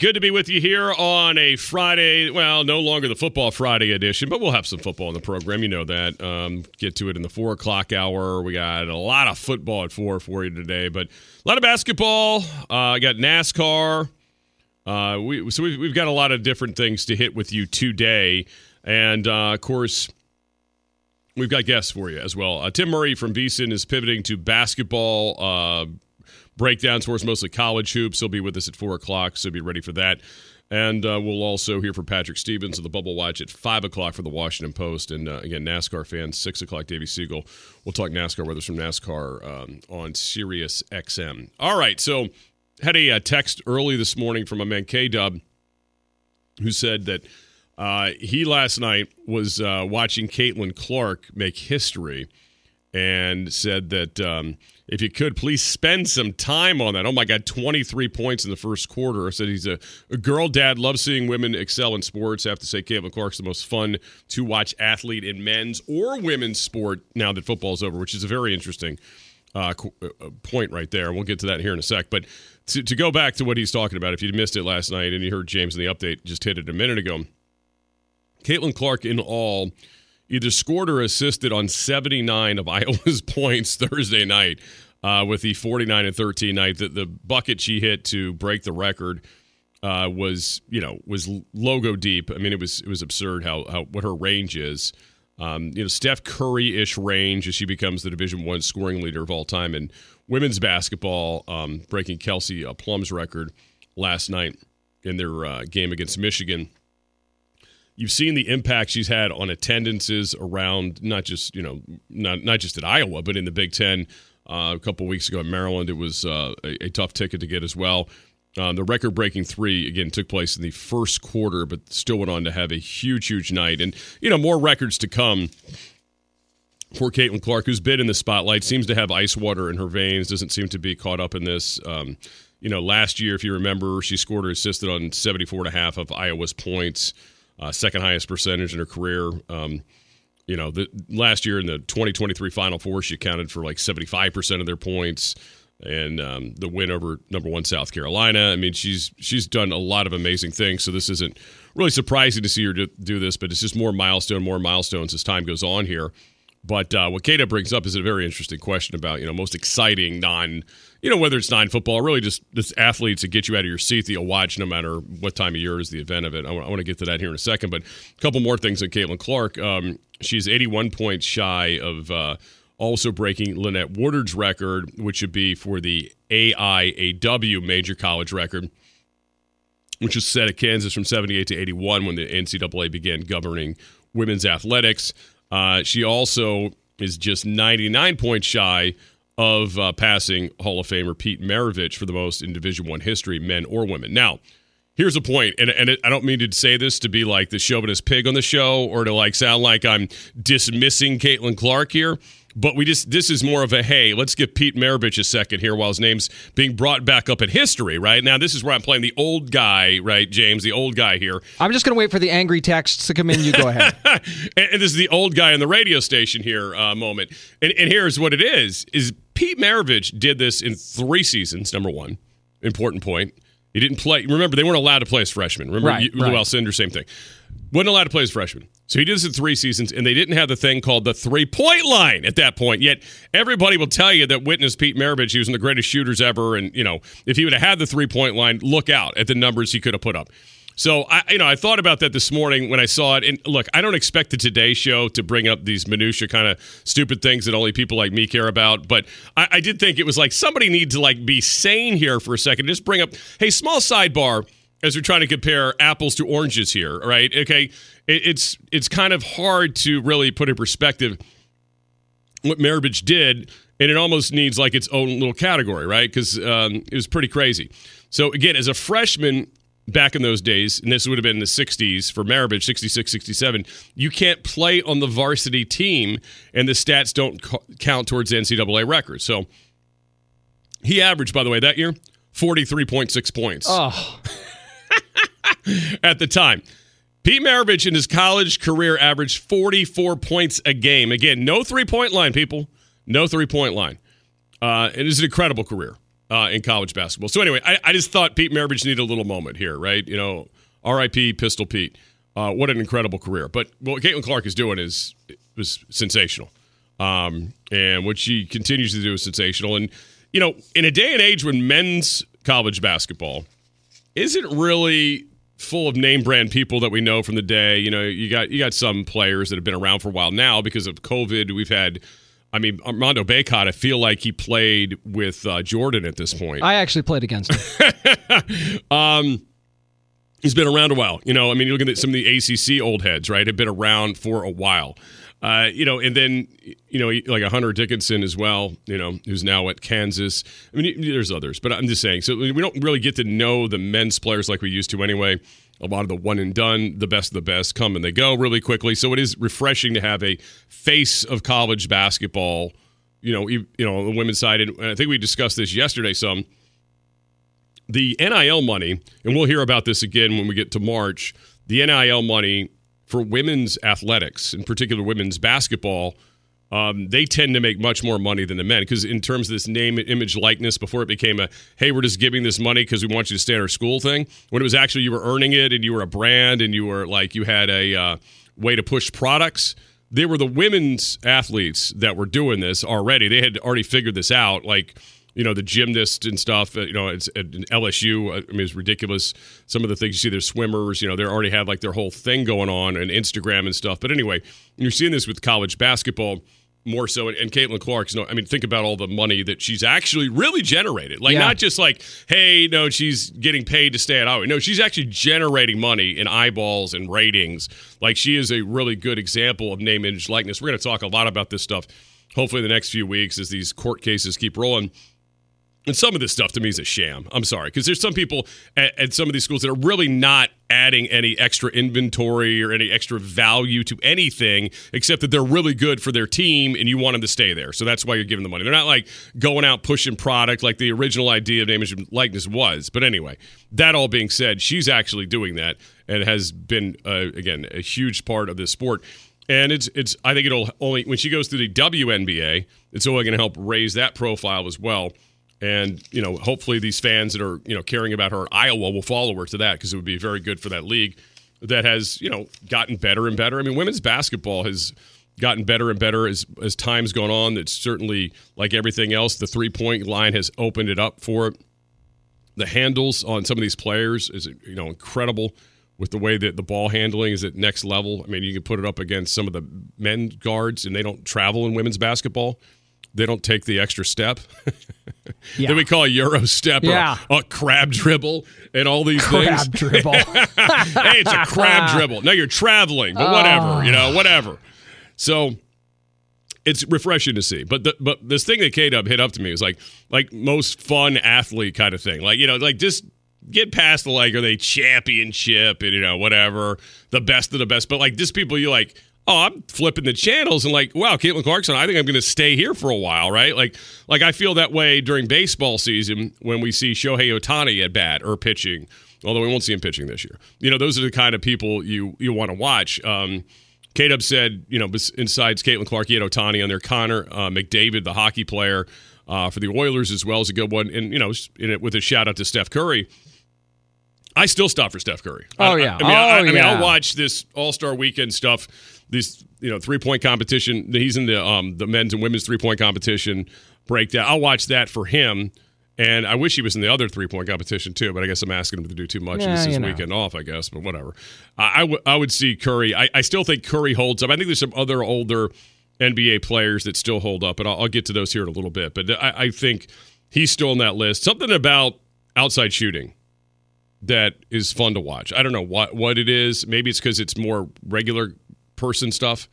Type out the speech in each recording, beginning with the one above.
Good to be with you here on a Friday. Well, no longer the Football Friday edition, but we'll have some football in the program. You know that. Um, get to it in the four o'clock hour. We got a lot of football at four for you today, but a lot of basketball. Uh, got NASCAR. Uh, we, so we've, we've got a lot of different things to hit with you today, and uh, of course, we've got guests for you as well. Uh, Tim Murray from VSiN is pivoting to basketball uh, breakdowns for us, mostly college hoops. He'll be with us at 4 o'clock, so be ready for that. And uh, we'll also hear from Patrick Stevens of the Bubble Watch at 5 o'clock for the Washington Post. And uh, again, NASCAR fans, 6 o'clock, Davey Segal. We'll talk NASCAR weather from NASCAR um, on Sirius XM. All right, so had a, a, uh, text early this morning from a man, K Dub, who said that uh, he last night was uh, watching Caitlin Clark make history and said that. Um, if you could please spend some time on that. Oh my God, 23 points in the first quarter. I said he's a, a girl dad, loves seeing women excel in sports. I have to say, Caitlin Clark's the most fun to watch athlete in men's or women's sport now that football's over, which is a very interesting uh, uh, uh, point right there. We'll get to that here in a sec. But to, to go back to what he's talking about, if you missed it last night and you heard James in the update just hit it a minute ago, Caitlin Clark in all either scored or assisted on 79 of Iowa's points Thursday night uh, with the 49 and 13 night. The, the bucket she hit to break the record uh, was, you know, was logo deep. I mean, it was it was absurd how, how what her range is. Um, you know, Steph Curry ish range as she becomes the Division One scoring leader of all time in women's basketball, um, breaking Kelsey uh, Plum's record last night in their uh, game against Michigan you've seen the impact she's had on attendances around not just you know not not just at Iowa but in the Big Ten. Uh, a couple weeks ago in Maryland, it was uh, a, a, tough ticket to get as well. Um, the record-breaking three again took place in the first quarter, but still went on to have a huge, huge night, and you know more records to come for Caitlin Clark, who's been in the spotlight, seems to have ice water in her veins, doesn't seem to be caught up in this. Um, you know, last year, if you remember, she scored or assisted on 74 and a half of Iowa's points uh, second highest percentage in her career. Um, you know, the, last year in the 2023 Final Four, she accounted for like 75% of their points, and um, the win over number one South Carolina. I mean, she's she's done a lot of amazing things. So this isn't really surprising to see her do, do this, but it's just more milestone, more milestones as time goes on here. But uh, what Kata brings up is a very interesting question about you know most exciting non you know whether it's non football really just this athletes that get you out of your seat that you'll watch no matter what time of year is the event of it. I, want to get to that here in a second, but a couple more things on Caitlin Clark. Um, she's 81 points shy of uh, also breaking Lynette Woodard's record, which would be for the AIAW major college record which was set at Kansas from 78 to 81 when the NCAA began governing women's athletics. Uh, she also is just 99 points shy of uh, passing Hall of Famer Pete Maravich for the most in Division One history, men or women. Now, here's a point, and, and I don't mean to say this to be like the chauvinist pig on the show or to like sound like I'm dismissing Caitlin Clark here. But we just this is more of a hey, let's give Pete Maravich a second here while his name's being brought back up in history, right? Now this is where I'm playing the old guy, right, James, the old guy here. I'm just gonna wait for the angry texts to come in. You go ahead. and, and, this is the old guy in the radio station here uh, moment. And, and here's what it is: is Pete Maravich did this in three seasons. Number one, important point. He didn't play. Remember, they weren't allowed to play as freshmen. Remember, right, you, right. Cinder, same thing. Wasn't allowed to play as freshman. So he did this in three seasons, and they didn't have the thing called the three point line at that point. Yet everybody will tell you that witness Pete Maravich, he was one of the greatest shooters ever. And, you know, if he would have had the three point line, look out at the numbers he could have put up. So I, you know, I thought about that this morning when I saw it. And look, I don't expect the Today Show to bring up these minutia kind of stupid things that only people like me care about. But I, I did think it was like somebody needs to like be sane here for a second. Just bring up, hey, small sidebar as we're trying to compare apples to oranges here, right? Okay, it, it's it's kind of hard to really put in perspective what Maravich did, and it almost needs like its own little category, right? Because um, it was pretty crazy. So again, as a freshman back in those days, and this would have been in the 60s for Maravich, 66, 67, you can't play on the varsity team, and the stats don't count towards the NCAA record. So he averaged, by the way, that year, 43.6 points. Oh. at the time. Pete Maravich in his college career averaged 44 points a game. Again, no three point line, people. No three point line. Uh, it is an incredible career. uh, in college basketball. So anyway, I, I just thought Pete Maravich needed a little moment here, right? You know, R.I.P. Pistol Pete. Uh, what an incredible career. But what Caitlin Clark is doing is was sensational, um, and what she continues to do is sensational. And you know, in a day and age when men's college basketball isn't really full of name brand people that we know from the day. You know, you got you got some players that have been around for a while now because of COVID. We've had. I mean, Armando Bacot, I feel like he played with uh, Jordan at this point. I actually played against him. um, he's been around a while. You know, I mean, you're looking at some of the ACC old heads, right? Have been around for a while. Uh, you know, and then you know, like a Hunter Dickinson as well. You know, who's now at Kansas. I mean, there's others, but I'm just saying. So we don't really get to know the men's players like we used to anyway. A lot of the one and done, the best of the best, come and they go really quickly. So it is refreshing to have a face of college basketball. You know, you, you know, the women's side, and I think we discussed this yesterday some the NIL money, and we'll hear about this again when we get to March. The NIL money for women's athletics, in particular women's basketball, um, they tend to make much more money than the men because in terms of this name, image, likeness, before it became a hey, we're just giving this money because we want you to stay at our school thing. When it was actually you were earning it and you were a brand and you were like you had a uh, way to push products. They were the women's athletes that were doing this already. They had already figured this out. Like you know the gymnast and stuff. Uh, you know, it's at LSU. Uh, I mean, it's ridiculous. Some of the things you see, their swimmers. You know, they already have like their whole thing going on and Instagram and stuff. But anyway, you're seeing this with college basketball more so. And, and Caitlin Clark's no, I mean, think about all the money that she's actually really generated. Like, yeah. not just like, hey, no, she's getting paid to stay at Iowa. No, she's actually generating money in eyeballs and ratings. Like, she is a really good example of name, image, likeness. We're going to talk a lot about this stuff. Hopefully, the next few weeks as these court cases keep rolling. And some of this stuff to me is a sham. I'm sorry. Because there's some people at, at, some of these schools that are really not adding any extra inventory or any extra value to anything except that they're really good for their team and you want them to stay there. So that's why you're giving them money. They're not like going out pushing product like the original idea of image and likeness was. But anyway, that all being said, she's actually doing that and has been, uh, again, a huge part of this sport. And it's it's I think it'll only when she goes through the WNBA, it's only going to help raise that profile as well and you know, hopefully these fans that are you know caring about her Iowa will follow her to that because it would be very good for that league that has you know gotten better and better. I mean, women's basketball has gotten better and better as as time's gone on. It's certainly like everything else. The three point line has opened it up for it. The handles on some of these players is you know incredible with the way that the ball handling is at next level. I mean, you can put it up against some of the men guards, and they don't travel in women's basketball they don't take the extra step yeah. that we call a euro step yeah. or a crab dribble and all these crab things. dribble. hey, it's a crab dribble. No, you're traveling, but whatever, oh. you know, whatever. So it's refreshing to see. But the, but this thing that K Dub hit up to me was like like most fun athlete kind of thing. Like you know, like just get past the like are they championship and you know whatever the best of the best. But like this people you like oh, I'm flipping the channels and like, wow, Caitlin Clarkson, I think I'm going to stay here for a while, right? Like, like I feel that way during baseball season when we see Shohei Ohtani at bat or pitching. Although we won't see him pitching this year. You know, those are the kind of people you you want to watch. Um, K-Dub said, you know, besides Caitlin Clark, he had Ohtani on there. Connor uh, McDavid, the hockey player uh, for the Oilers, as well as a good one. And you know, in it with a shout out to Steph Curry. I still stop for Steph Curry. Oh I, yeah. I, I mean, oh, I, I mean, yeah. I'll watch this All Star Weekend stuff this you know three point competition. He's in the um, the men's and women's three point competition breakdown. I'll watch that for him. And I wish he was in the other three point competition too, but I guess I'm asking him to do too much. Yeah, this is weekend off, I guess, but whatever. I, I, w- I would see Curry. I, I still think Curry holds up. I think there's some other older NBA players that still hold up, but I'll, I'll get to those here in a little bit. But I, I think he's still on that list. Something about outside shooting that is fun to watch. I don't know what what it is. Maybe it's because it's more regular person stuff.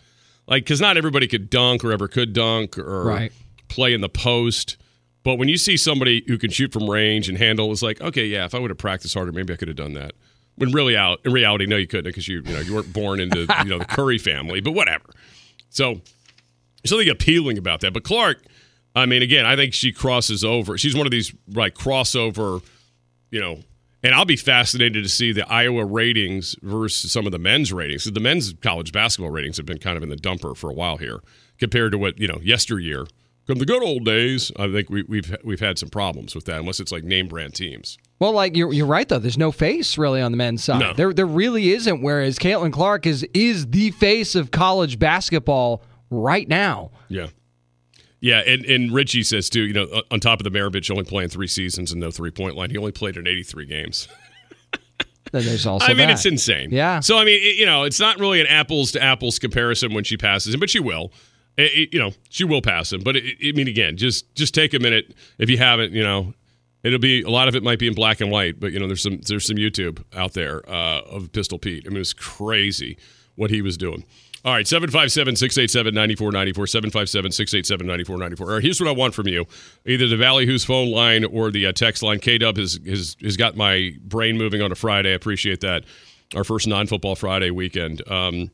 Like, because not everybody could dunk or ever could dunk or right. play in the post. But when you see somebody who can shoot from range and handle, it's like, okay, yeah, if I would have practiced harder, maybe I could have done that. When really out in reality, no, you couldn't because you you know you weren't born into you know the Curry family. But whatever. So there's something appealing about that. But Clark, I mean, again, I think she crosses over. She's one of these like crossover, you know, and I'll be fascinated to see the Iowa ratings versus some of the men's ratings. The men's college basketball ratings have been kind of in the dumper for a while here compared to what, you know, yesteryear. from the good old days, I think we, we've we've had some problems with that, unless it's like name brand teams. Well, like you're, you're right though. There's no face really on the men's side. No. There there really isn't. Whereas Caitlin Clark is is the face of college basketball right now. Yeah. Yeah, and, and Richie says too, you know, on top of the Maravich only playing three seasons and no three point line, he only played in 83 games. Then there's also. I mean, that. it's insane. Yeah. So, I mean, it, you know, it's not really an apples to apples comparison when she passes him, but she will. It- it- you know, she will pass him. But, it, I mean, again, just just take a minute. If you haven't, you know, it'll be, a lot of it might be in black and white, but, you know, there's some there's some YouTube out there uh, of Pistol Pete. I mean, it's crazy what he was doing. All right, 757 687 9494, 757 687 9494. All right, here's what I want from you either the Ballyhoo's phone line or the uh, text line. K Dub has, has, has got my brain moving on a Friday. I appreciate that. Our first non football Friday weekend. Um,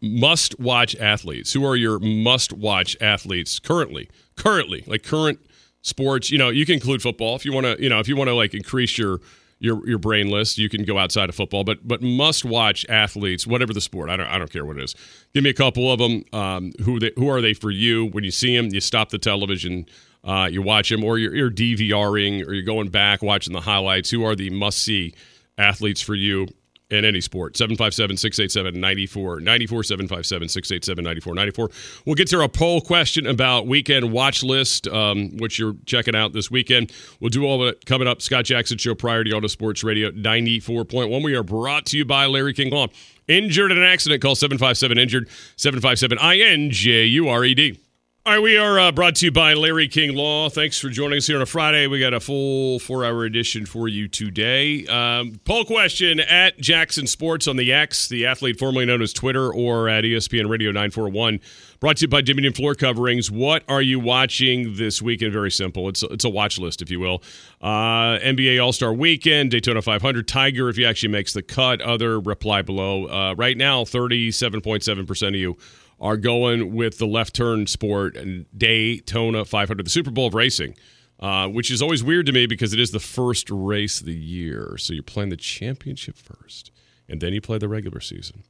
must watch athletes. Who are your must watch athletes currently? Currently, like current sports. You know, you can include football if you want to. You know, if you want to like increase your your your brain list, you can go outside of football. But but must watch athletes, whatever the sport. I don't I don't care what it is. Give me a couple of them. Um, who they, who are they for you? When you see them, you stop the television. Uh, you watch them, or you're, you're DVRing, or you're going back watching the highlights. Who are the must see athletes for you in any sport. 757 687 9494, 757 687 9494. We'll get to our poll question about weekend watch list, um, which you're checking out this weekend. We'll do all it coming up. Scott Jackson Show, Priority Auto Sports Radio 94.1. We are brought to you by Larry King Law. Injured in an accident, call 757 Injured, 757 I N J U R E D. All right, we are uh, brought to you by Larry King Law. Thanks for joining us here on a Friday. We got a full four-hour edition for you today. Um, poll question at Jackson Sports on the X, the athlete formerly known as Twitter, or at ESPN Radio 941. Brought to you by Dominion Floor Coverings. What are you watching this weekend? Very simple. It's it's a watch list, if you will. Uh, NBA All Star Weekend, Daytona 500, Tiger, if he actually makes the cut. Other reply below. Uh, right now, 37.7 percent of you are going with the left turn sport and Daytona 500, the Super Bowl of racing, uh, which is always weird to me because it is the first race of the year. So you're playing the championship first, and then you play the regular season.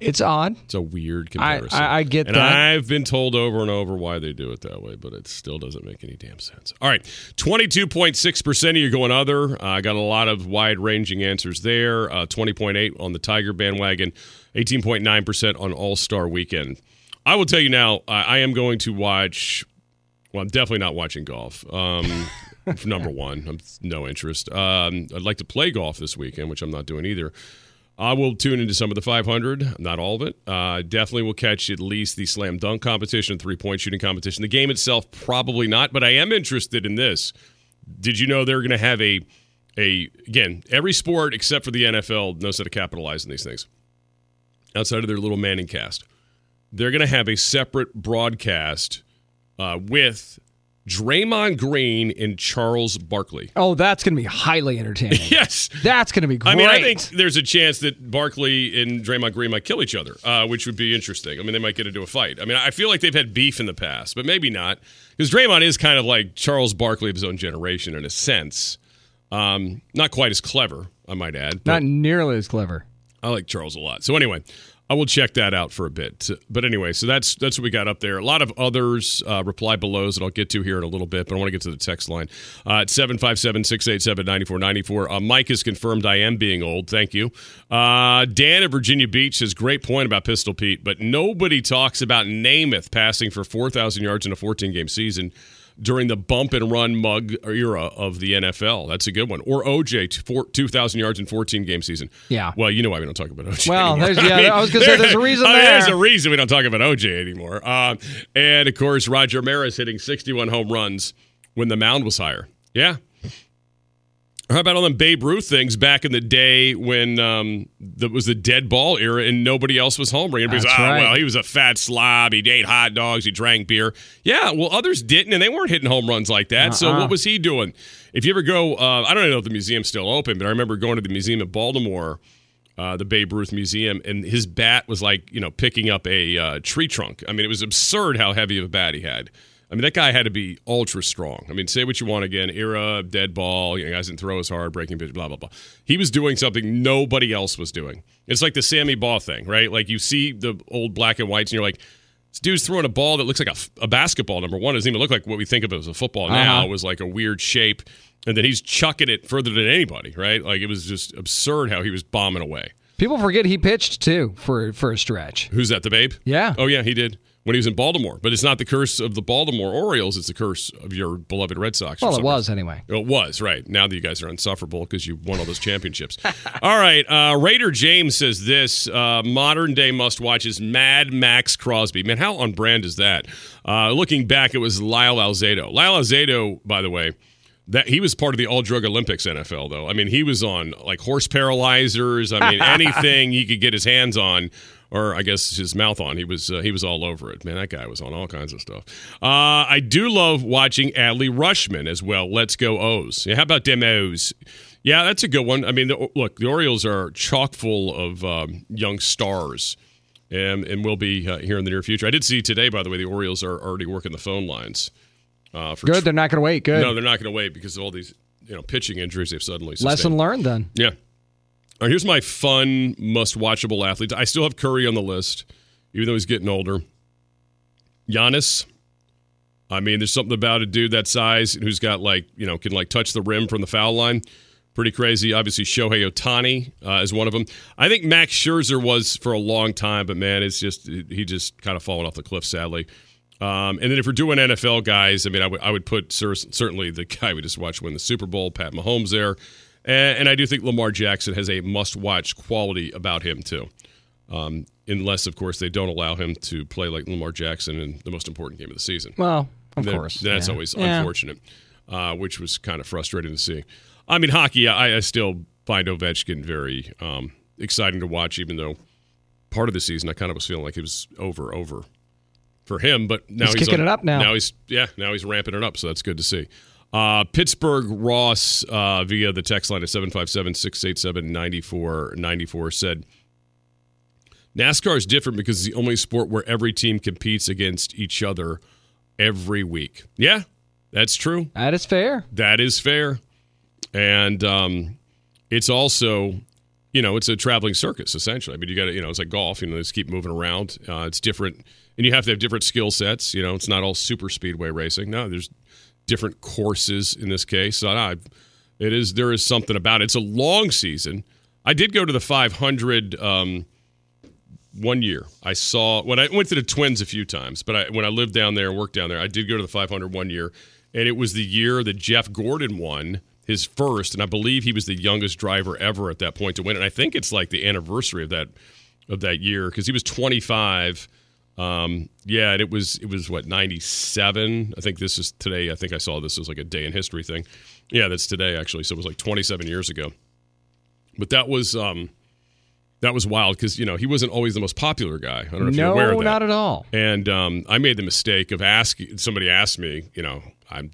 It's odd. It's a weird comparison. I- I get and that. I've been told over and over why they do it that way, but it still doesn't make any damn sense. All right, 22.6% of you going other. I got a lot of wide ranging answers there. Uh, 20.8 on the Tiger bandwagon, 18.9% on All Star weekend. I will tell you now, I, I am going to watch. Well, I'm definitely not watching golf. Um, number one, I'm no interest. Um, I'd like to play golf this weekend, which I'm not doing either. I will tune into some of the 500, not all of it. Uh, definitely will catch at least the slam dunk competition, three point shooting competition. The game itself, probably not, but I am interested in this. Did you know they're going to have a a again every sport except for the NFL knows how to capitalize on these things outside of their little ManningCast. They're going to have a separate broadcast uh, with Draymond Green and Charles Barkley. Oh, that's going to be highly entertaining. Yes. That's going to be great. I mean, I think there's a chance that Barkley and Draymond Green might kill each other, uh, which would be interesting. I mean, they might get into a fight. I mean, I feel like they've had beef in the past, but maybe not. Because Draymond is kind of like Charles Barkley of his own generation in a sense. Um, not quite as clever, I might add. not nearly as clever. I like Charles a lot. So anyway, I will check that out for a bit. But anyway, so that's that's what we got up there. A lot of others uh, reply belows that I'll get to here in a little bit, but I want to get to the text line. Uh, at 757-687-9494. Uh, Mike has confirmed I am being old. Thank you. Uh, Dan of Virginia Beach says, great point about Pistol Pete, but nobody talks about Namath passing for 4,000 yards in a 14-game season during the bump and run mug era of the NFL. That's a good one. Or OJ, four- 2,000 yards in 14 game season. Yeah. Well, you know why we don't talk about OJ. Well, anymore. there's- yeah, I was gonna say there's a reason I mean, there. There's a reason we don't talk about OJ anymore. Um, and of course, Roger Maris hitting 61 home runs when the mound was higher. Yeah. How about all them Babe Ruth things back in the day when um, that was the dead ball era and nobody else was homering? Everybody's, That's oh, right. well, he was a fat slob. He ate hot dogs. He drank beer. Yeah, well, others didn't, and they weren't hitting home runs like that. So Uh-uh. what was he doing? If you ever go, uh, I don't know if the museum's still open, but I remember going to the museum in Baltimore, uh, the Babe Ruth Museum, and his bat was like, you know, picking up a uh, tree trunk. I mean, it was absurd how heavy of a bat he had. I mean, that guy had to be ultra strong. I mean, say what you want again, era, dead ball, you know, guys didn't throw as hard, breaking pitch, blah, blah, blah. He was doing something nobody else was doing. It's like the Sammy Baugh thing, right? Like you see the old black and whites and you're like, This dude's throwing a ball that looks like a, a basketball. Number one, it doesn't even look like what we think of as a football now. Uh-huh. It was like a weird shape, and then he's chucking it further than anybody. Right? Like it was just absurd how he was bombing away. People forget he pitched too for for a stretch. Who's that? The Babe? Yeah. Oh yeah, he did when he was in Baltimore. But it's not the curse of the Baltimore Orioles; it's the curse of your beloved Red Sox. Well, it was anyway. It was right. Now that you guys are insufferable because you won all those championships. all right, uh, Raider James says this: uh, modern day must watch is Mad Maxx Crosby. Man, how on brand is that? Uh, looking back, it was Lyle Alzado. Lyle Alzado, by the way. That he was part of the all drug Olympics NFL though. I mean, he was on like horse paralyzers. I mean, anything he could get his hands on, or I guess his mouth on. He was uh, he was all over it. Man, that guy was on all kinds of stuff. Uh, I do love watching Adley Rutschman as well. Let's go O's. Yeah, how about them O's? Yeah, that's a good one. I mean, the, look, the Orioles are chock full of um, young stars. And, and will be uh, here in the near future. I did see today, by the way, the Orioles are already working the phone lines. Uh, for Good. They're not going to wait. Good. no, they're not going to wait because of all these, you know, pitching injuries they've suddenly sustained. Lesson learned then. Yeah. Here's my fun, must-watchable athletes. I still have Curry on the list, even though he's getting older. Giannis. I mean, there's something about a dude that size who's got like, you know, can like touch the rim from the foul line. Pretty crazy. Obviously, Shohei Ohtani uh, is one of them. I think Max Scherzer was for a long time, but man, it's just he just kind of fallen off the cliff, sadly. Um, and then if we're doing NFL guys, I mean, I would would put cer- certainly the guy we just watched win the Super Bowl, Pat Mahomes, there, and, and I do think Lamar Jackson has a must-watch quality about him too. Um, unless, of course, they don't allow him to play like Lamar Jackson in the most important game of the season. Well, of Then- course. That's yeah. always Yeah. unfortunate, uh, which was kind of frustrating to see. I mean, hockey, I, I still find Ovechkin very um, exciting to watch, even though part of the season I kind of was feeling like it was over, over for him. But now He's he's, kicking on- it up now. Now he's yeah, now he's ramping it up, so that's good to see. Uh, Pittsburgh Ross uh, via the text line at 757 687 9494 said NASCAR is different because it's the only sport where every team competes against each other every week. Yeah, that's true. That is fair. That is fair. And um, it's also, you know, it's a traveling circus, essentially. I mean, you got to, you know, it's like golf, you know, they just keep moving around. Uh, it's different. And you have to have different skill sets. You know, it's not all super speedway racing. No, there's different courses in this case. So I, it is, there is something about it. It's a long season. I did go to the 500 um, one year. I saw when I went to the Twins a few times, but I, when I lived down there and worked down there, I did go to the 500 one year, and it was the year that Jeff Gordon won his first, and I believe he was the youngest driver ever at that point to win. And I think it's like the anniversary of that of that year because he was 25. Um, yeah, and it was it was what 97. I think this is today. I think I saw this as like a day in history thing. Yeah, that's today actually. So it was like 27 years ago. But that was um, that was wild because you know he wasn't always the most popular guy. I don't know if you're aware of No, that. not at all. And um, I made the mistake of asking somebody asked me, you know, I'm,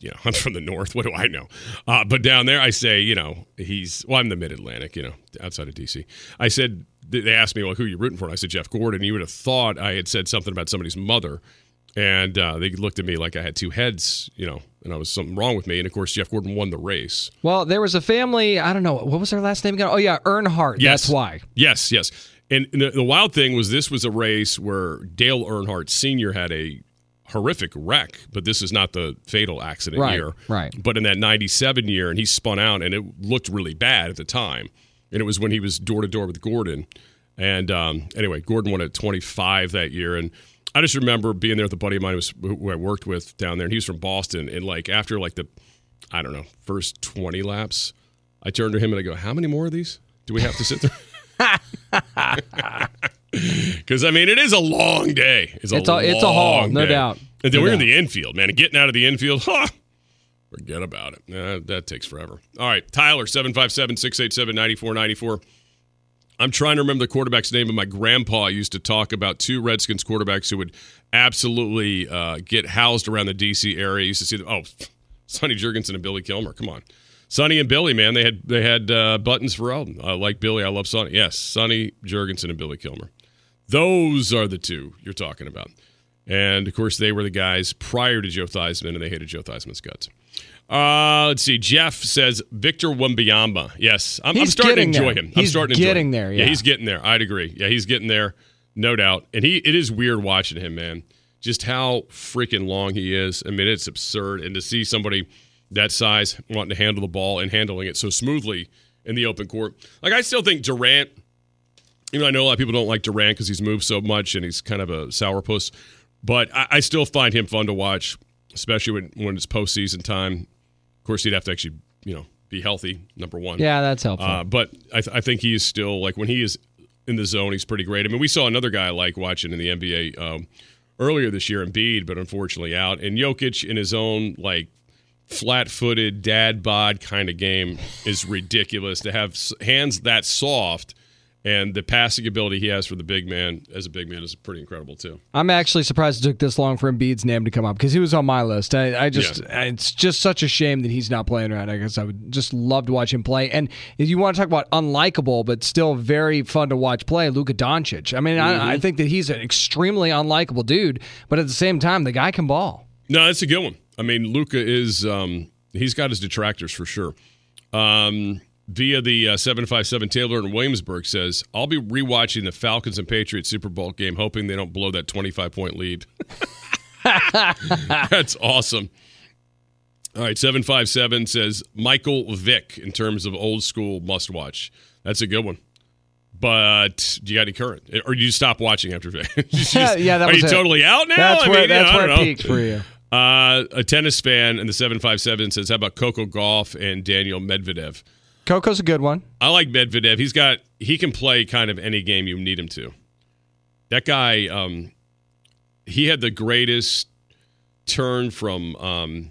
you know, I'm from the north. What do I know? Uh, but down there, I say, you know, he's well, I'm the Mid Atlantic, you know, outside of DC. I said they asked me, well, who are you rooting for? And I said Jeff Gordon. You would have thought I had said something about somebody's mother, and uh, they looked at me like I had two heads, you know, and I was something wrong with me. And of course, Jeff Gordon won the race. Well, there was a family. I don't know what was their last name again. Oh yeah, Earnhardt. Yes. That's why. Yes, yes. And the, the wild thing was this was a race where Dale Earnhardt Sr. had a horrific wreck, but this is not the fatal accident Right, year. right. But in that 97 year, and he spun out, and it looked really bad at the time. And it was when he was door to door with Gordon. And um, anyway, Gordon won at 25 that year. And I just remember being there with a buddy of mine who, was, who I worked with down there, and he was from Boston. And like after like the, I don't know, first 20 laps, I turned to him and I go, How many more of these do we have to sit through? Because I mean, it is a long day. It's a, It's a- it's a haul, no day. doubt. And then No we're in the infield, man. And getting out of the infield, huh? Forget about it. Uh, that takes forever. All right, Tyler, 757 687 9494. I'm trying to remember the quarterback's name, but my grandpa used to talk about two Redskins quarterbacks who would absolutely uh, get housed around the D.C. area. Used to see them. Oh, Sonny Jurgensen and Billy Kilmer. Come on. Sonny and Billy, man, they had they had uh, buttons for all. I like Billy. I love Sonny. Yes, Sonny Jurgensen and Billy Kilmer. Those are the two you're talking about. And of course, they were the guys prior to Joe Theismann, and they hated Joe Theismann's guts. Uh, let's see. Jeff says Victor Wembanyama. Yes, I'm, I'm starting to enjoy there. him. I'm He's starting to enjoy getting him. there, yeah, yeah. he's getting there. I'd agree. Yeah, he's getting there. no doubt. And he, it is weird watching him, man. Just how freaking long he is. I mean, it's absurd. And to see somebody that size wanting to handle the ball and handling it so smoothly in the open court, like I still think Durant. Even I know a lot of people don't like Durant because he's moved so much and he's kind of a sourpuss, but I, I still find him fun to watch, especially when when it's postseason time. Of course, he'd have to actually, you know, be healthy. Number one. Yeah, that's helpful. Uh, but I, th- I think he is still like when he is in the zone, he's pretty great. I mean, we saw another guy like watching in the NBA um, earlier this year, Embiid, but unfortunately out. And Jokic in his own like flat-footed dad bod kind of game is ridiculous. to have hands that soft and the passing ability he has for the big man as a big man is pretty incredible too. I'm actually surprised it took this long for Embiid's name to come up because he was on my list. I, I just, it's just such a shame that he's not playing right. I guess I would just love to watch him play. And if you want to talk about unlikable, but still very fun to watch play, Luka Doncic. I mean, I, I think that he's an extremely unlikable dude, but at the same time, the guy can ball. No, that's a good one. I mean, Luka is um, he's got his detractors for sure. Um, via the uh, 757 Taylor in Williamsburg says, I'll be rewatching the Falcons and Patriots Super Bowl game, hoping they don't blow that 25 point lead. That's awesome. All right, 757 says Michael Vick in terms of old school must watch. That's a good one. But do you got any current? Or do you stop watching after Vick? You just- Yeah, that Are you it. totally out now? That's I where mean, that's I where don't it know. peaked for you. Uh, a tennis fan in the 757 says, How about Coco Gauff and Daniel Medvedev? Coco's a good one. I like Medvedev. He's got, he can play kind of any game you need him to. That guy, um, he had the greatest turn from, um,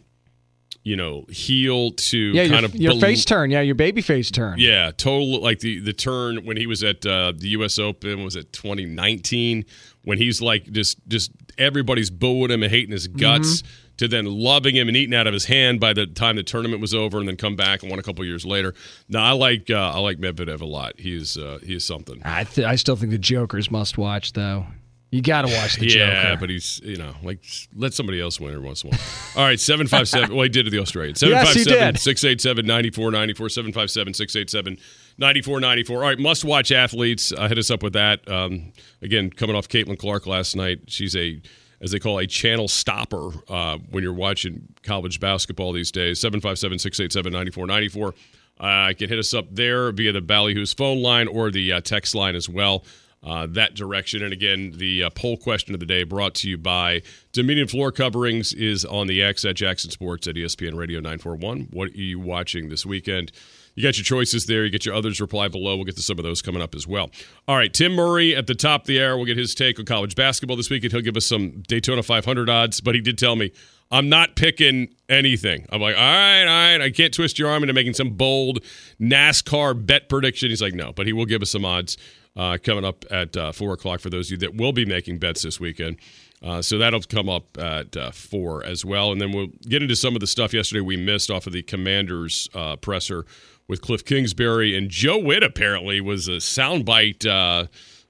you know, heel to Yeah, kind your, of your bel- face turn. Yeah, your baby face turn. yeah, total like the the turn when he was at uh, the U.S. Open was at 2019 when he's like just just everybody's booing him and hating his guts to then loving him and eating out of his hand by the time the tournament was over and then come back and won a couple years later. Now I like uh, I like Medvedev a lot. He's uh, he is something. I th- I still think the Joker's must watch though. You got to watch the Joker. Yeah, Joker. but he's you know like let somebody else win every once in a while. All right, seven five seven. Well, he did to the Australians. Seven Yes, five seven six eight seven ninety four ninety four. Seven five seven six eight seven ninety four ninety four. All right, must watch athletes. Uh, hit us up with that. Um, again, coming off Caitlin Clark last night. She's a as they call a channel stopper uh, when you're watching college basketball these days. 757 687 9494. Uh, can hit us up there via the Ballyhoo's phone line or the uh, text line as well. Uh, that direction. And again, the uh, poll question of the day brought to you by Dominion Floor Coverings is on the X at Jackson Sports at ESPN Radio 941. What are you watching this weekend? You got your choices there. You get your others reply below. We'll get to some of those coming up as well. All right, Tim Murray at the top of the hour. We'll get his take on college basketball this weekend. He'll give us some Daytona 500 odds, but he did tell me I'm not picking anything. I'm like, all right, all right. I can't twist your arm into making some bold NASCAR bet prediction. He's like, no, but he will give us some odds uh, coming up at uh, four o'clock for those of you that will be making bets this weekend. Uh, so that'll come up at uh, four as well, and then we'll get into some of the stuff yesterday we missed off of the Commanders uh, presser with Kliff Kingsbury and Joe Whitt. Apparently, was a soundbite. Uh,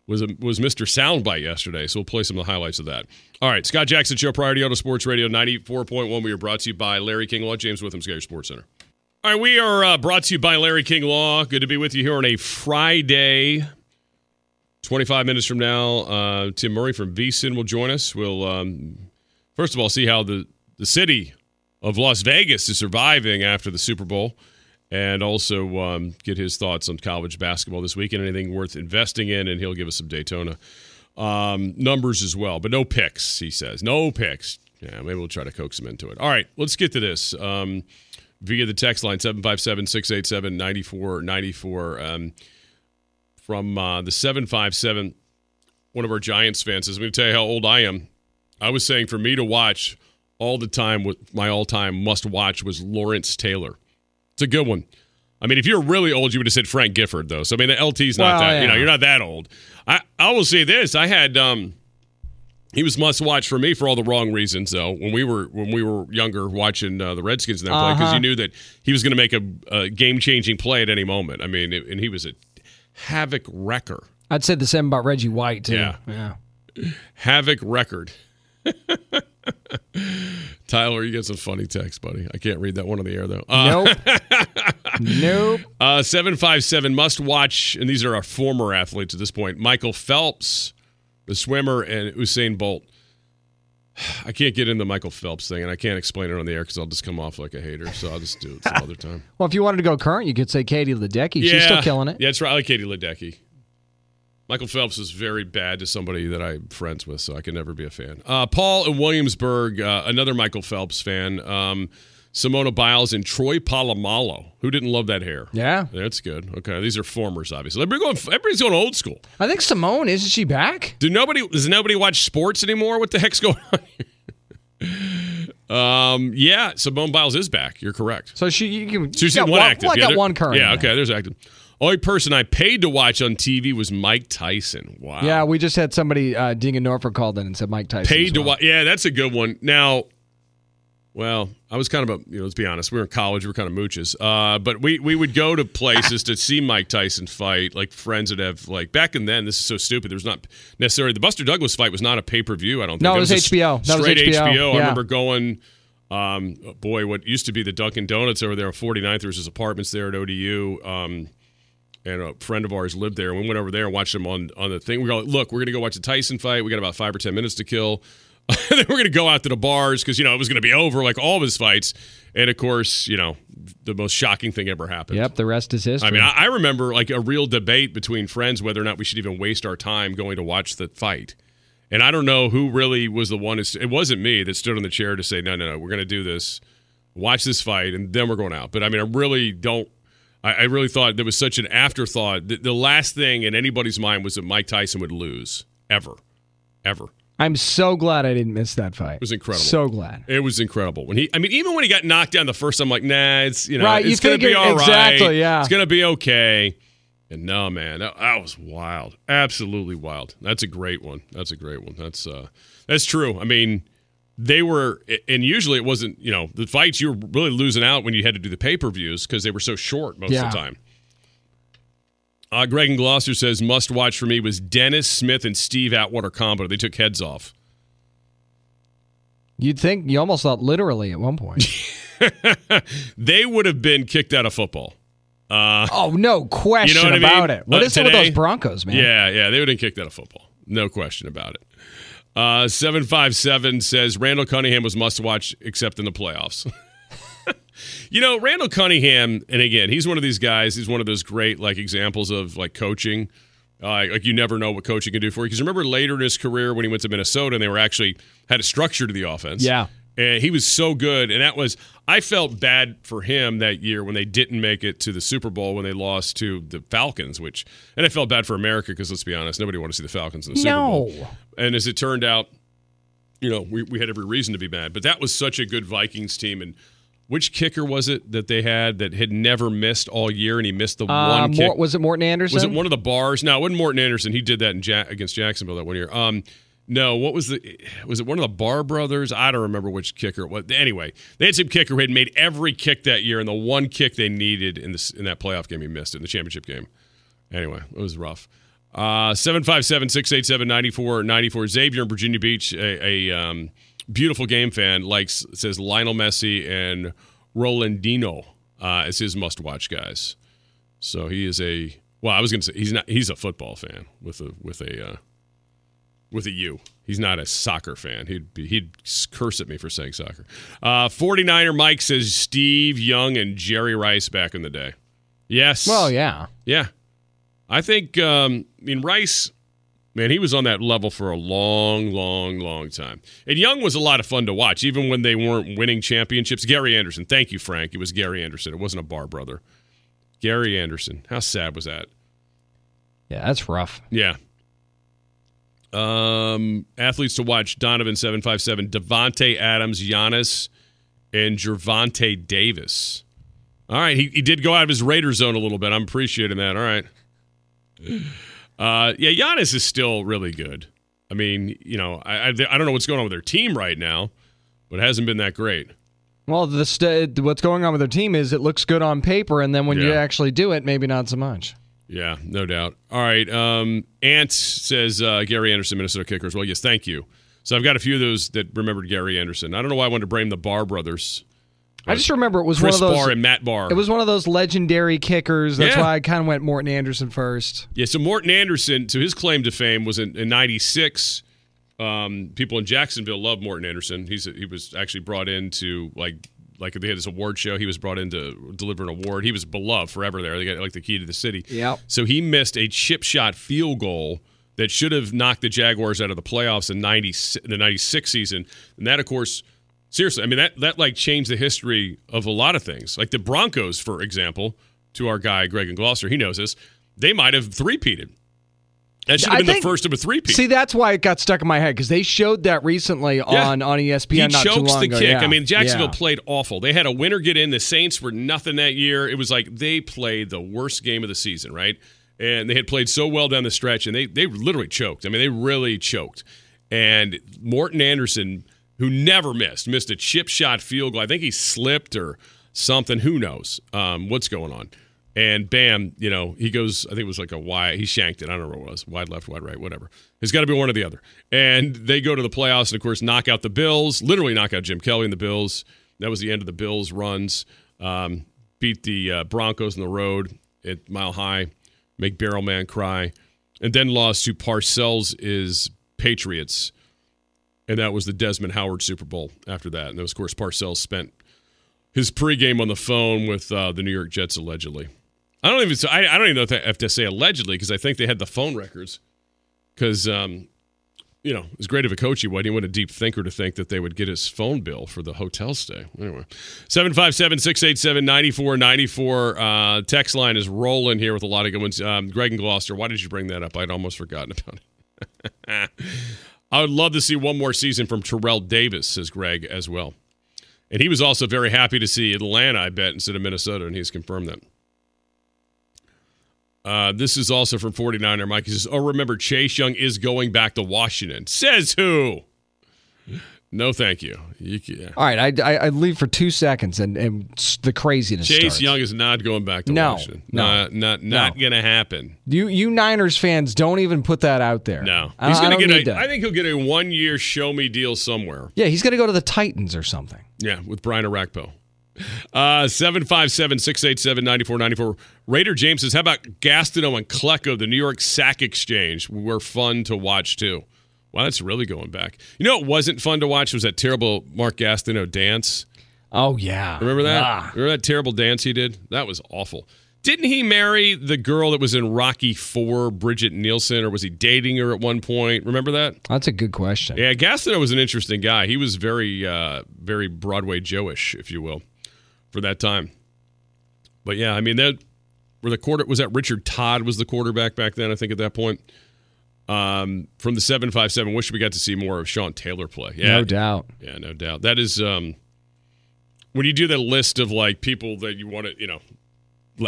was a, was Mr. Soundbite yesterday, so we'll play some of the highlights of that. All right, Scott Jackson Show, Priority Auto Sports Radio, ninety four point one. We are brought to you by Larry King Law, James Witham, Scatter Sports Center. All right, we are uh, brought to you by Larry King Law. Good to be with you here on a Friday. 25 minutes from now, uh, Tim Murray from VSIN will join us. We'll, um, first of all, see how the, the city of Las Vegas is surviving after the Super Bowl and also um, get his thoughts on college basketball this week and anything worth investing in. And he'll give us some Daytona um, numbers as well. But no picks, he says. No picks. Yeah, maybe we'll try to coax him into it. All right, let's get to this. Um, via the text line 757 687 9494. Um, from uh, the 757, one of our Giants fans says, I'm going to tell you how old I am. I was saying for me to watch all the time, my all time must watch was Lawrence Taylor. It's a good one. I mean, if you're really old, you would have said Frank Gifford, though. So, I mean, the LT's not Well, that, you know, you're not that old. I, I will say this. I had, um, he was must watch for me for all the wrong reasons, though. When we were when we were younger, watching uh, the Redskins and that play, because Uh-huh. you knew that he was going to make a, a game changing play at any moment. I mean, and he was a havoc wrecker, I'd say the same about Reggie White too. Yeah. yeah. havoc record. Tyler, you get some funny text, buddy. I can't read that one on the air though. Uh, Nope. nope. Uh, 757 must watch, and these are our former athletes at this point. Michael Phelps the swimmer, and Usain Bolt. I can't get into the Michael Phelps thing, and I can't explain it on the air because I'll just come off like a hater. So I'll just do it some other time. Well, if you wanted to go current, you could say Katie Ledecky. She's still killing it. Yeah, that's right. I like Katie Ledecky. Michael Phelps is very bad to somebody that I'm friends with, so I can never be a fan. Uh, Paul in Williamsburg, uh, another Michael Phelps fan. Um, Simone Biles and Troy Polamalu. Who didn't love that hair? Yeah, that's good. Okay, these are formers, obviously. Everybody's going, everybody's going old school. I think Simone isn't she back? Do nobody does nobody watch sports anymore? What the heck's going on here? um, yeah, Simone Biles is back. You're correct. So she, you can, so she's got one active. Yeah, got one current. Yeah, okay. There's active. Only person I paid to watch on TV was Mike Tyson. Wow. Yeah, we just had somebody, uh, Ding and Norfolk called in and said Mike Tyson. Paid well. to watch. Yeah, that's a good one. Now, well, I was kind of a, you know, let's be honest, we were in college, we were kind of mooches. Uh, but we, we would go to places to see Mike Tyson fight, like friends that have, like, back in then, this is so stupid. There was not necessarily, the Buster Douglas fight was not a pay per view, I don't think. No, it was, was HBO. That straight was HBO. HBO. I remember going, um, boy, what used to be the Dunkin' Donuts over there on 49th, there was his apartments there at ODU. Um, and a friend of ours lived there. And we went over there and watched him on on the thing. We go, look, we're going to go watch the Tyson fight. We got about five or ten minutes to kill. then we're going to go out to the bars because you know it was going to be over like all of his fights. And of course, you know the most shocking thing ever happened. Yep, the rest is history. I mean, I, I remember like a real debate between friends whether or not we should even waste our time going to watch the fight. And I don't know who really was the one. It wasn't me that stood on the chair to say, no, no, no, we're going to do this, watch this fight, and then we're going out. But I mean, I really don't I, I really thought there was such an afterthought. The, the last thing in anybody's mind was that Mike Tyson would lose ever, ever. I'm so glad I didn't miss that fight. It was incredible. So glad. It was incredible. When he I mean even when he got knocked down the first time I'm like, "Nah, it's, you know, right, it's going to be all exactly, right. Exactly, yeah. It's going to be okay." And no, man, that, that, was wild. Absolutely wild. That's a great one. That's a great one. That's uh that's true. I mean, they were and usually it wasn't, you know, the fights you were really losing out when you had to do the pay-per-views because they were so short most yeah. of the time. Uh, Greg and Gloucester says must watch for me was Dennis Smith and Steve Atwater combo. They took heads off. You'd think you almost thought literally at one point. they would have been kicked out of football. Uh, oh, no question you know about mean? it. What uh, is it with those Broncos, man? Yeah, yeah, they would have been kicked out of football. No question about it. Uh, 757 says Randall Cunningham was must watch except in the playoffs. you know, Randall Cunningham, and again, he's one of these guys, he's one of those great like examples of like coaching. Uh, like you never know what coaching can do for you. Because remember later in his career when he went to Minnesota and they were actually had a structure to the offense. Yeah. And he was so good. And that was, I felt bad for him that year when they didn't make it to the Super Bowl when they lost to the Falcons, which, and I felt bad for America because let's be honest, nobody wanted to see the Falcons in the Super. Bowl. And as it turned out, you know, we, we had every reason to be mad. But that was such a good Vikings team. And which kicker was it that they had that had never missed all year and he missed the uh, one kick? Was it Morten Andersen? Was it one of the bars? No, it wasn't Morten Andersen. He did that in ja- against Jacksonville that one year. Um, no, what was the? Was it one of the Bahr brothers? I don't remember which kicker it was. Anyway, they had some kicker who had made every kick that year, and the one kick they needed in this in that playoff game, he missed it in the championship game. Anyway, it was rough. Uh, 757 687 9494. Xavier in Virginia Beach, a, a um, beautiful game fan, likes says Lionel Messi and Ronaldinho uh, as his must watch guys. So he is a well, I was going to say he's not he's a football fan with a with a uh, with a U. He's not a soccer fan. He'd be, he'd curse at me for saying soccer. Uh, 49er Mike says Steve Young and Jerry Rice back in the day. Yes. Well, yeah. Yeah. I think um, I mean Rice man, he was on that level for a long, long, long time. And Young was a lot of fun to watch, even when they weren't winning championships. Gary Anderson. Thank you, Frank. It was Gary Anderson. It wasn't a Bahr brother. Gary Anderson. How sad was that? Yeah, that's rough. Yeah. Um, athletes to watch: Donovan seven five seven, Davante Adams, Giannis, and Gervonta Davis. All right, he, he did go out of his Raider zone a little bit. I'm appreciating that. All right. Uh, yeah, Giannis is still really good. I mean, you know, I, I, I don't know what's going on with their team right now, but it hasn't been that great. Well, the st- what's going on with their team is it looks good on paper, and then when you actually do it, maybe not so much. Yeah, no doubt. All right. Um, Ant says uh, Gary Anderson, Minnesota Kickers. Well, yes, thank you. So I've got a few of those that remembered Gary Anderson. I don't know why I wanted to blame the Bahr brothers. I just remember it was Chris one of those. Bahr and Matt Bahr. It was one of those legendary kickers. That's Yeah. why I kind of went Morten Andersen first. Yeah, so Morten Andersen, so his claim to fame was in, in 96. Um, people in Jacksonville love Morten Andersen. He's he was actually brought in to like like they had this award show. He was brought in to deliver an award. He was beloved forever there. They got like the key to the city. Yep. So he missed a chip shot field goal that should have knocked the Jaguars out of the playoffs in 90 the 96 season. And that of course seriously, I mean that that like changed the history of a lot of things. Like the Broncos for example, to our guy Greg and Gloucester, he knows this. They might have three-peated. That should have I been the first of a three-peat. See, that's why it got stuck in my head because they showed that recently Yeah. on on E he ESPN not too chokes the ago. kick. Yeah. I mean, Jacksonville Yeah. played awful. They had a winner get in. The Saints were nothing that year. It was like they played the worst game of the season, right? And they had played so well down the stretch, and they they literally choked. I mean, they really choked. And Morten Andersen, who never missed, missed a chip shot field goal. I think he slipped or something. Who knows um, what's going on? And bam, you know, he goes, I think it was like a wide, he shanked it. I don't know what it was, wide left, wide right, whatever. It's got to be one or the other. And they go to the playoffs and, of course, knock out the Bills, literally knock out Jim Kelly and the Bills. That was the end of the Bills' runs. Um, beat the uh, Broncos on the road at Mile High, make Barrel Man cry. And then lost to Parcells' is Patriots. And that was the Desmond Howard Super Bowl after that. And, of course, Parcells spent his pregame on the phone with uh, the New York Jets allegedly. I don't even. I, I don't even know if I have to say allegedly because I think they had the phone records. Because um, you know, as great of a coach he was, he wasn't a deep thinker to think that they would get his phone bill for the hotel stay. Anyway, 757-687-9494. Uh, text line is rolling here with a lot of good ones. Um, Greg and Gloucester, why did you bring that up? I'd almost forgotten about it. I would love to see one more season from Terrell Davis, says Greg as well. And he was also very happy to see Atlanta, I bet, instead of Minnesota, and he's confirmed that. Uh, this is also from 49er Mike. He says, Oh, remember, Chase Young is going back to Washington. Says who? No, thank you. you can- All right, I, I, I leave for two seconds and, and the craziness Chase starts. Young is not going back to No, Washington. no, not not, not no. going to happen. You you Niners fans don't even put that out there. No, he's going to get. A. I think he'll get a one-year show-me deal somewhere. yeah, he's going to go to the Titans or something. Yeah, with Brian Orakpo. Uh, 757 687 9494. Raider James says, How about Gastineau and Klecko, the New York Sack Exchange? Were fun to watch too. Wow, that's really going back. You know, it wasn't fun to watch was that terrible Mark Gastineau dance. Oh yeah, Remember that? Ah. Remember that terrible dance he did? That was awful. Didn't he marry the girl that was in Rocky Four, Brigitte Nielsen, or was he dating her at one point? Remember that? That's a good question. Yeah, Gastineau was an interesting guy. He was very, uh, very Broadway Joeish, if you will, for that time. But yeah, I mean that were the quarter was that Richard Todd was the quarterback back then. I think at that point. Um, from the seven five seven, wish we got to see more of Sean Taylor play. Yeah, No doubt. yeah, no doubt. That is um, when you do that list of like people that you want to, you know,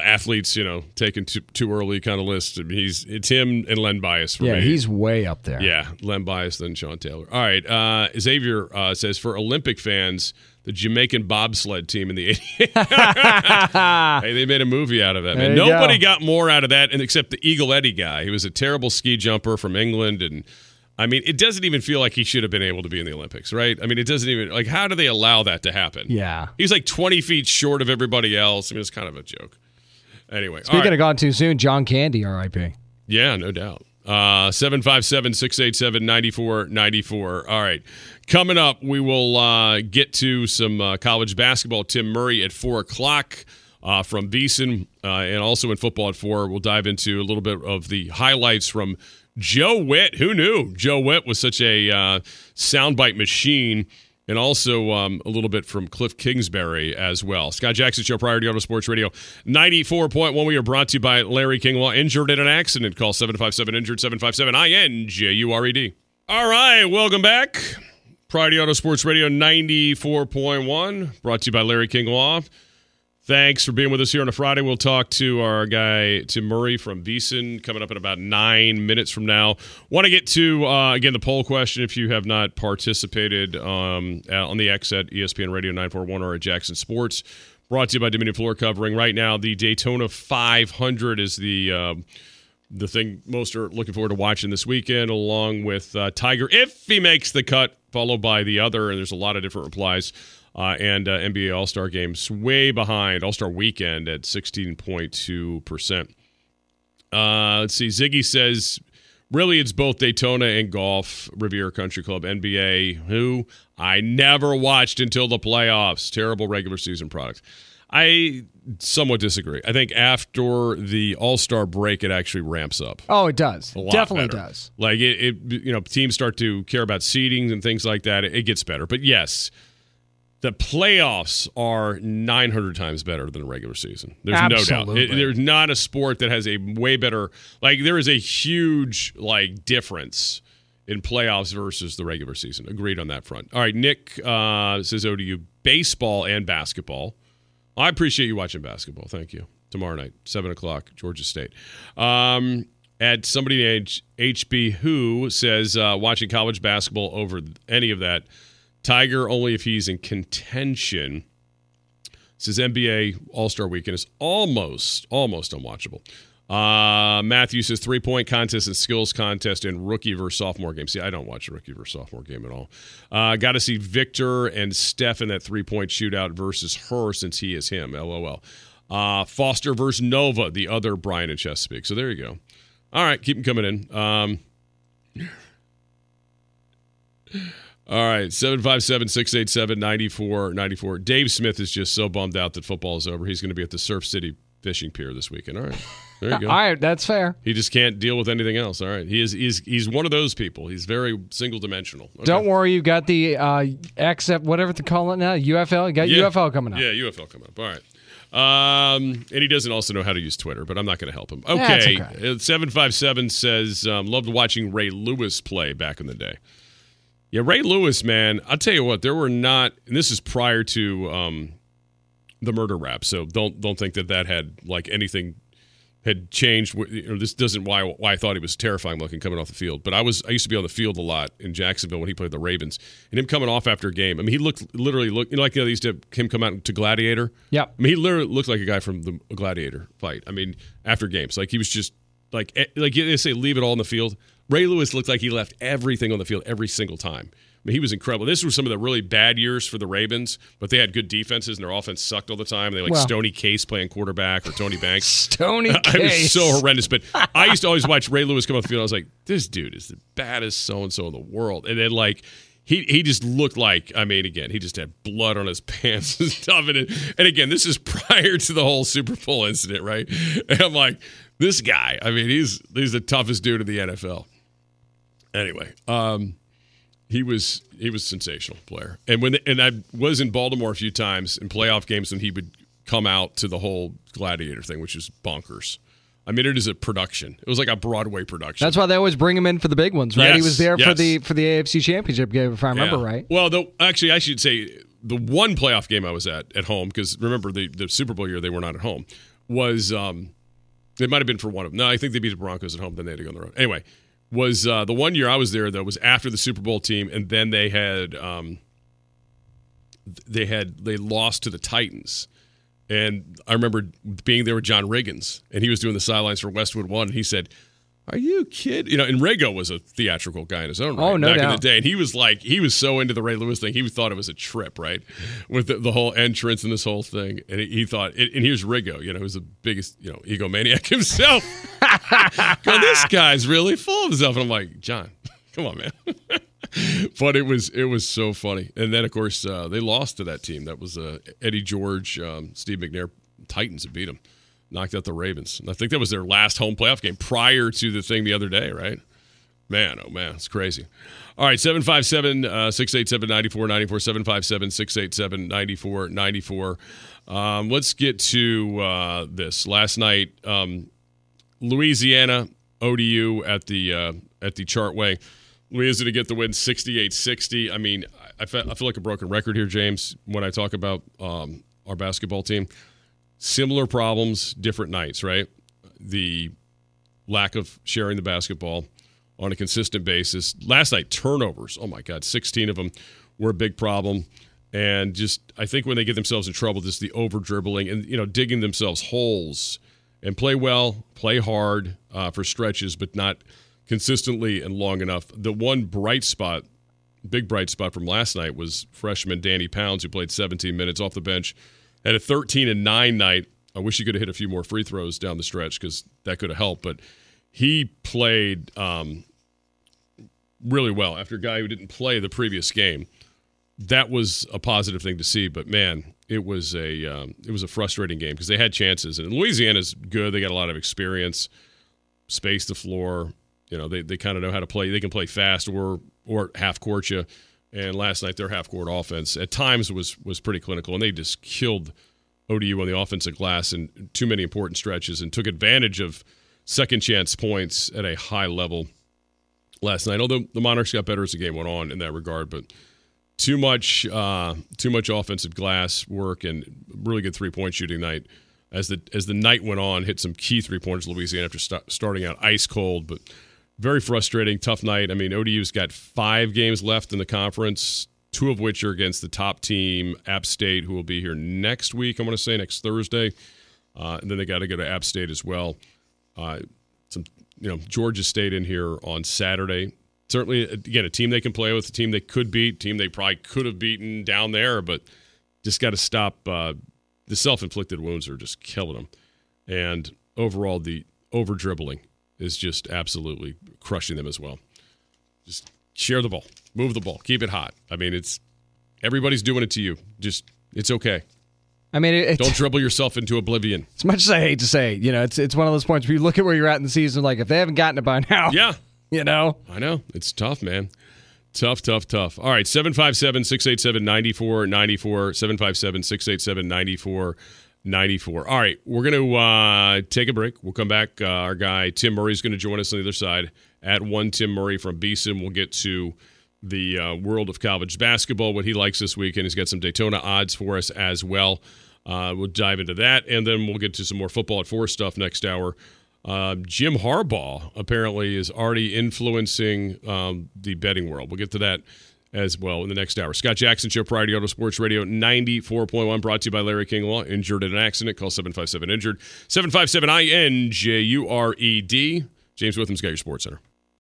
athletes, you know, taken too, too early kind of list. I mean, he's it's him and Len Bias for Yeah, me. he's way up there. Yeah, Len Bias, then Sean Taylor. All right. Uh, Xavier uh, says for Olympic fans, the Jamaican bobsled team in the 80s. hey, they made a movie out of that, man. Nobody go. got more out of that except the Eagle Eddie guy. He was a terrible ski jumper from England. And I mean, it doesn't even feel like he should have been able to be in the Olympics, right? I mean, it doesn't even, like, how do they allow that to happen? Yeah. He's like 20 feet short of everybody else. I mean, it's kind of a joke. Anyway, Speaking right. of gone too soon, John Candy, R.I.P. Yeah, no doubt. Uh, 757 687 9494. All right. Coming up, we will uh, get to some uh, college basketball. Tim Murray at 4 o'clock uh, from VSiN, uh, and also in football at 4. We'll dive into a little bit of the highlights from Joe Whitt. Who knew Joe Whitt was such a uh, soundbite machine? And also um, a little bit from Kliff Kingsbury as well. Scott Jackson Show, Priority Auto Sports Radio, 94.1. We are brought to you by Larry King Law. Injured in an accident, call 757 Injured 757 I N J U R E D. All right, welcome back. Priority Auto Sports Radio 94.1, brought to you by Larry King Law. Thanks for being with us here on a Friday. We'll talk to our guy Tim Murray from VSiN coming up in about nine minutes from now. Want to get to uh, again the poll question. If you have not participated um, uh, on the X at ESPN Radio 941 or at Jackson Sports, brought to you by Dominion Floor Covering. Right now, the Daytona 500 is the uh, the thing most are looking forward to watching this weekend, along with uh, Tiger if he makes the cut, followed by the other. And there's a lot of different replies. Uh, and uh, NBA All Star games way behind All Star weekend at 16.2%. Uh, let's see. Ziggy says, really, it's both Daytona and golf, Riviera Country Club, NBA, who I never watched until the playoffs. Terrible regular season product. I somewhat disagree. I think after the All Star break, it actually ramps up. Oh, it does. Definitely better. does. Like it, it, you know, teams start to care about seedings and things like that. It, it gets better. But yes, the playoffs are 900 times better than the regular season. There's Absolutely. no doubt. It, there's not a sport that has a way better like there is a huge like difference in playoffs versus the regular season. Agreed on that front. All right, Nick uh, says ODU baseball and basketball. I appreciate you watching basketball. Thank you. Tomorrow night, seven o'clock, Georgia State. Um, at somebody age HB who says uh, watching college basketball over any of that Tiger only if he's in contention. Says NBA All Star Weekend is almost almost unwatchable. Uh, Matthew says three point contest and skills contest and rookie versus sophomore game. See, I don't watch a rookie versus sophomore game at all. Uh, Got to see Victor and Steph in that three point shootout versus her since he is him. LOL. Uh, Foster versus Nova, the other Brian and Chesapeake. So there you go. All right, keep them coming in. Um, all right, 757 687 9494. Dave Smith is just so bummed out that football is over. He's going to be at the Surf City Fishing Pier this weekend. All right. There you go. All right, that's fair. He just can't deal with anything else. All right. He is he's he's one of those people. He's very single dimensional. Okay. Don't worry, you got the uh XF whatever to call it now, UFL. You got Yeah. UFL coming up. Yeah, UFL coming up. All right. Um, and he doesn't also know how to use Twitter, but I'm not going to help him. Okay. okay. Uh, 757 says, um, loved watching Ray Lewis play back in the day. Yeah, Ray Lewis, man, I'll tell you what, there were not, and this is prior to um, the murder rap, so don't don't think that that had like anything had changed. You know, this doesn't why why I thought he was terrifying looking coming off the field. But I was I used to be on the field a lot in Jacksonville when he played the Ravens, and him coming off after a game. I mean, he looked literally looked you know, like you know, they used to have him come out to Gladiator. Yeah, I mean, he literally looked like a guy from the Gladiator fight. I mean, after games, like he was just like eh, like they say, leave it all in the field. Ray Lewis looked like he left everything on the field every single time. I mean, he was incredible. This was some of the really bad years for the Ravens, but they had good defenses and their offense sucked all the time. They like Well. Stoney Case playing quarterback or Tony Banks. Stony I was so horrendous, but I used to always watch Ray Lewis come off the field. I was like, this dude is the baddest so and so in the world. And then like he he just looked like I mean, again, he just had blood on his pants and stuff. And, it, and again, this is prior to the whole Super Bowl incident, right? And I'm like, this guy. I mean, he's he's the toughest dude in the NFL. Anyway, um, he was he was a sensational player. And when and I was in Baltimore a few times in playoff games when he would come out to the whole gladiator thing, which is bonkers. I mean, it is a production. It was like a Broadway production. That's why they always bring him in for the big ones, right? he was there for the for the AFC Championship game, if I remember Yeah. right. Well, though, actually, I should say the one playoff game I was at at home because remember the the Super Bowl year they were not at home was um it might have been for one of them. No, I think they beat the Broncos at home. Then they had to go on the road. Anyway, was uh, the one year I was there though was after the Super Bowl team, and then they had um they had they lost to the Titans. And I remember being there with John Riggins, and he was doing the sidelines for Westwood One, and he said, "Are you kidding?" You know, and Rago was a theatrical guy in his own right Oh, no back in the day, and he was like, he was so into the Ray Lewis thing, he thought it was a trip, right, with the, the whole entrance and this whole thing, and he, he thought, and and here's Riggo, you know, who's the biggest, you know, egomaniac himself. Going, this guy's really full of himself, and I'm like, John, come on, man. but it was it was so funny. And then of course uh, they lost to that team. That was uh, Eddie George, um, Steve McNair, Titans that beat them, knocked out the Ravens. I think that was their last home playoff game prior to the thing the other day, right? Man, oh man, it's crazy. All right, 757 uh, 687 9494, 757 687 9494. Um, Let's get to uh, this. Last night, um, Louisiana ODU at the uh, at the Chartway. Louisiana to get the win 68-60. I mean, I I feel like a broken record here, James, when I talk about um, our basketball team. Similar problems, different nights, right? The lack of sharing the basketball on a consistent basis. Last night, turnovers. Oh my God, 16 of them were a big problem. And just, I think when they get themselves in trouble, just the over dribbling and, you know, digging themselves holes and play well, play hard uh, for stretches, but not consistently and long enough. The one bright spot big bright spot from last night was freshman Danny Pounds, who played 17 minutes off the bench, had a 13 and nine night. I wish he could have hit a few more free throws down the stretch because that could have helped. But he played um, really well after a guy who didn't play the previous game. That was a positive thing to see. But man, it was a um, it was a frustrating game because they had chances and Louisiana's good. They got a lot of experience, space the floor. You know, they, they kind of know how to play. They can play fast or or half court you. And last night their half court offense at times was was pretty clinical, and they just killed ODU on the offensive glass in too many important stretches and took advantage of second chance points at a high level last night. Although the Monarchs got better as the game went on in that regard, but too much uh, too much offensive glass work and really good three point shooting night as the as the night went on. Hit some key three pointers. Louisiana after st- starting out ice cold, but very frustrating, tough night. I mean, ODU's got five games left in the conference, two of which are against the top team, App State, who will be here next week. I want to say next Thursday, uh, and then they got to go to App State as well. Uh, some, you know, Georgia State in here on Saturday. Certainly, again, a team they can play with, a team they could beat, team they probably could have beaten down there, but just got to stop. Uh, the self-inflicted wounds are just killing them, and overall, the over dribbling is just absolutely crushing them as well. Just share the ball, move the ball, keep it hot. I mean, it's everybody's doing it to you. Just it's okay. I mean, it, don't dribble yourself into oblivion. As much as I hate to say, you know, it's it's one of those points where you look at where you're at in the season, like if they haven't gotten it by now, yeah, you know, I know it's tough, man. Tough, tough, tough. All right, 757 687 9494, 757 687 9494. All right, we're going to uh, take a break. We'll come back. Uh, our guy, Tim Murray, is going to join us on the other side at one Tim Murray from VSiN. We'll get to the uh, world of college basketball, what he likes this weekend. He's got some Daytona odds for us as well. Uh, we'll dive into that, and then we'll get to some more football at four stuff next hour. Uh, Jim Harbaugh apparently is already influencing um, the betting world. We'll get to that as well in the next hour. Scott Jackson Show, Priority Auto Sports Radio 94.1, brought to you by Larry King Law. Injured in an accident, call 757 Injured. 757 I N J U R E D. James Witham's got your Sports Center.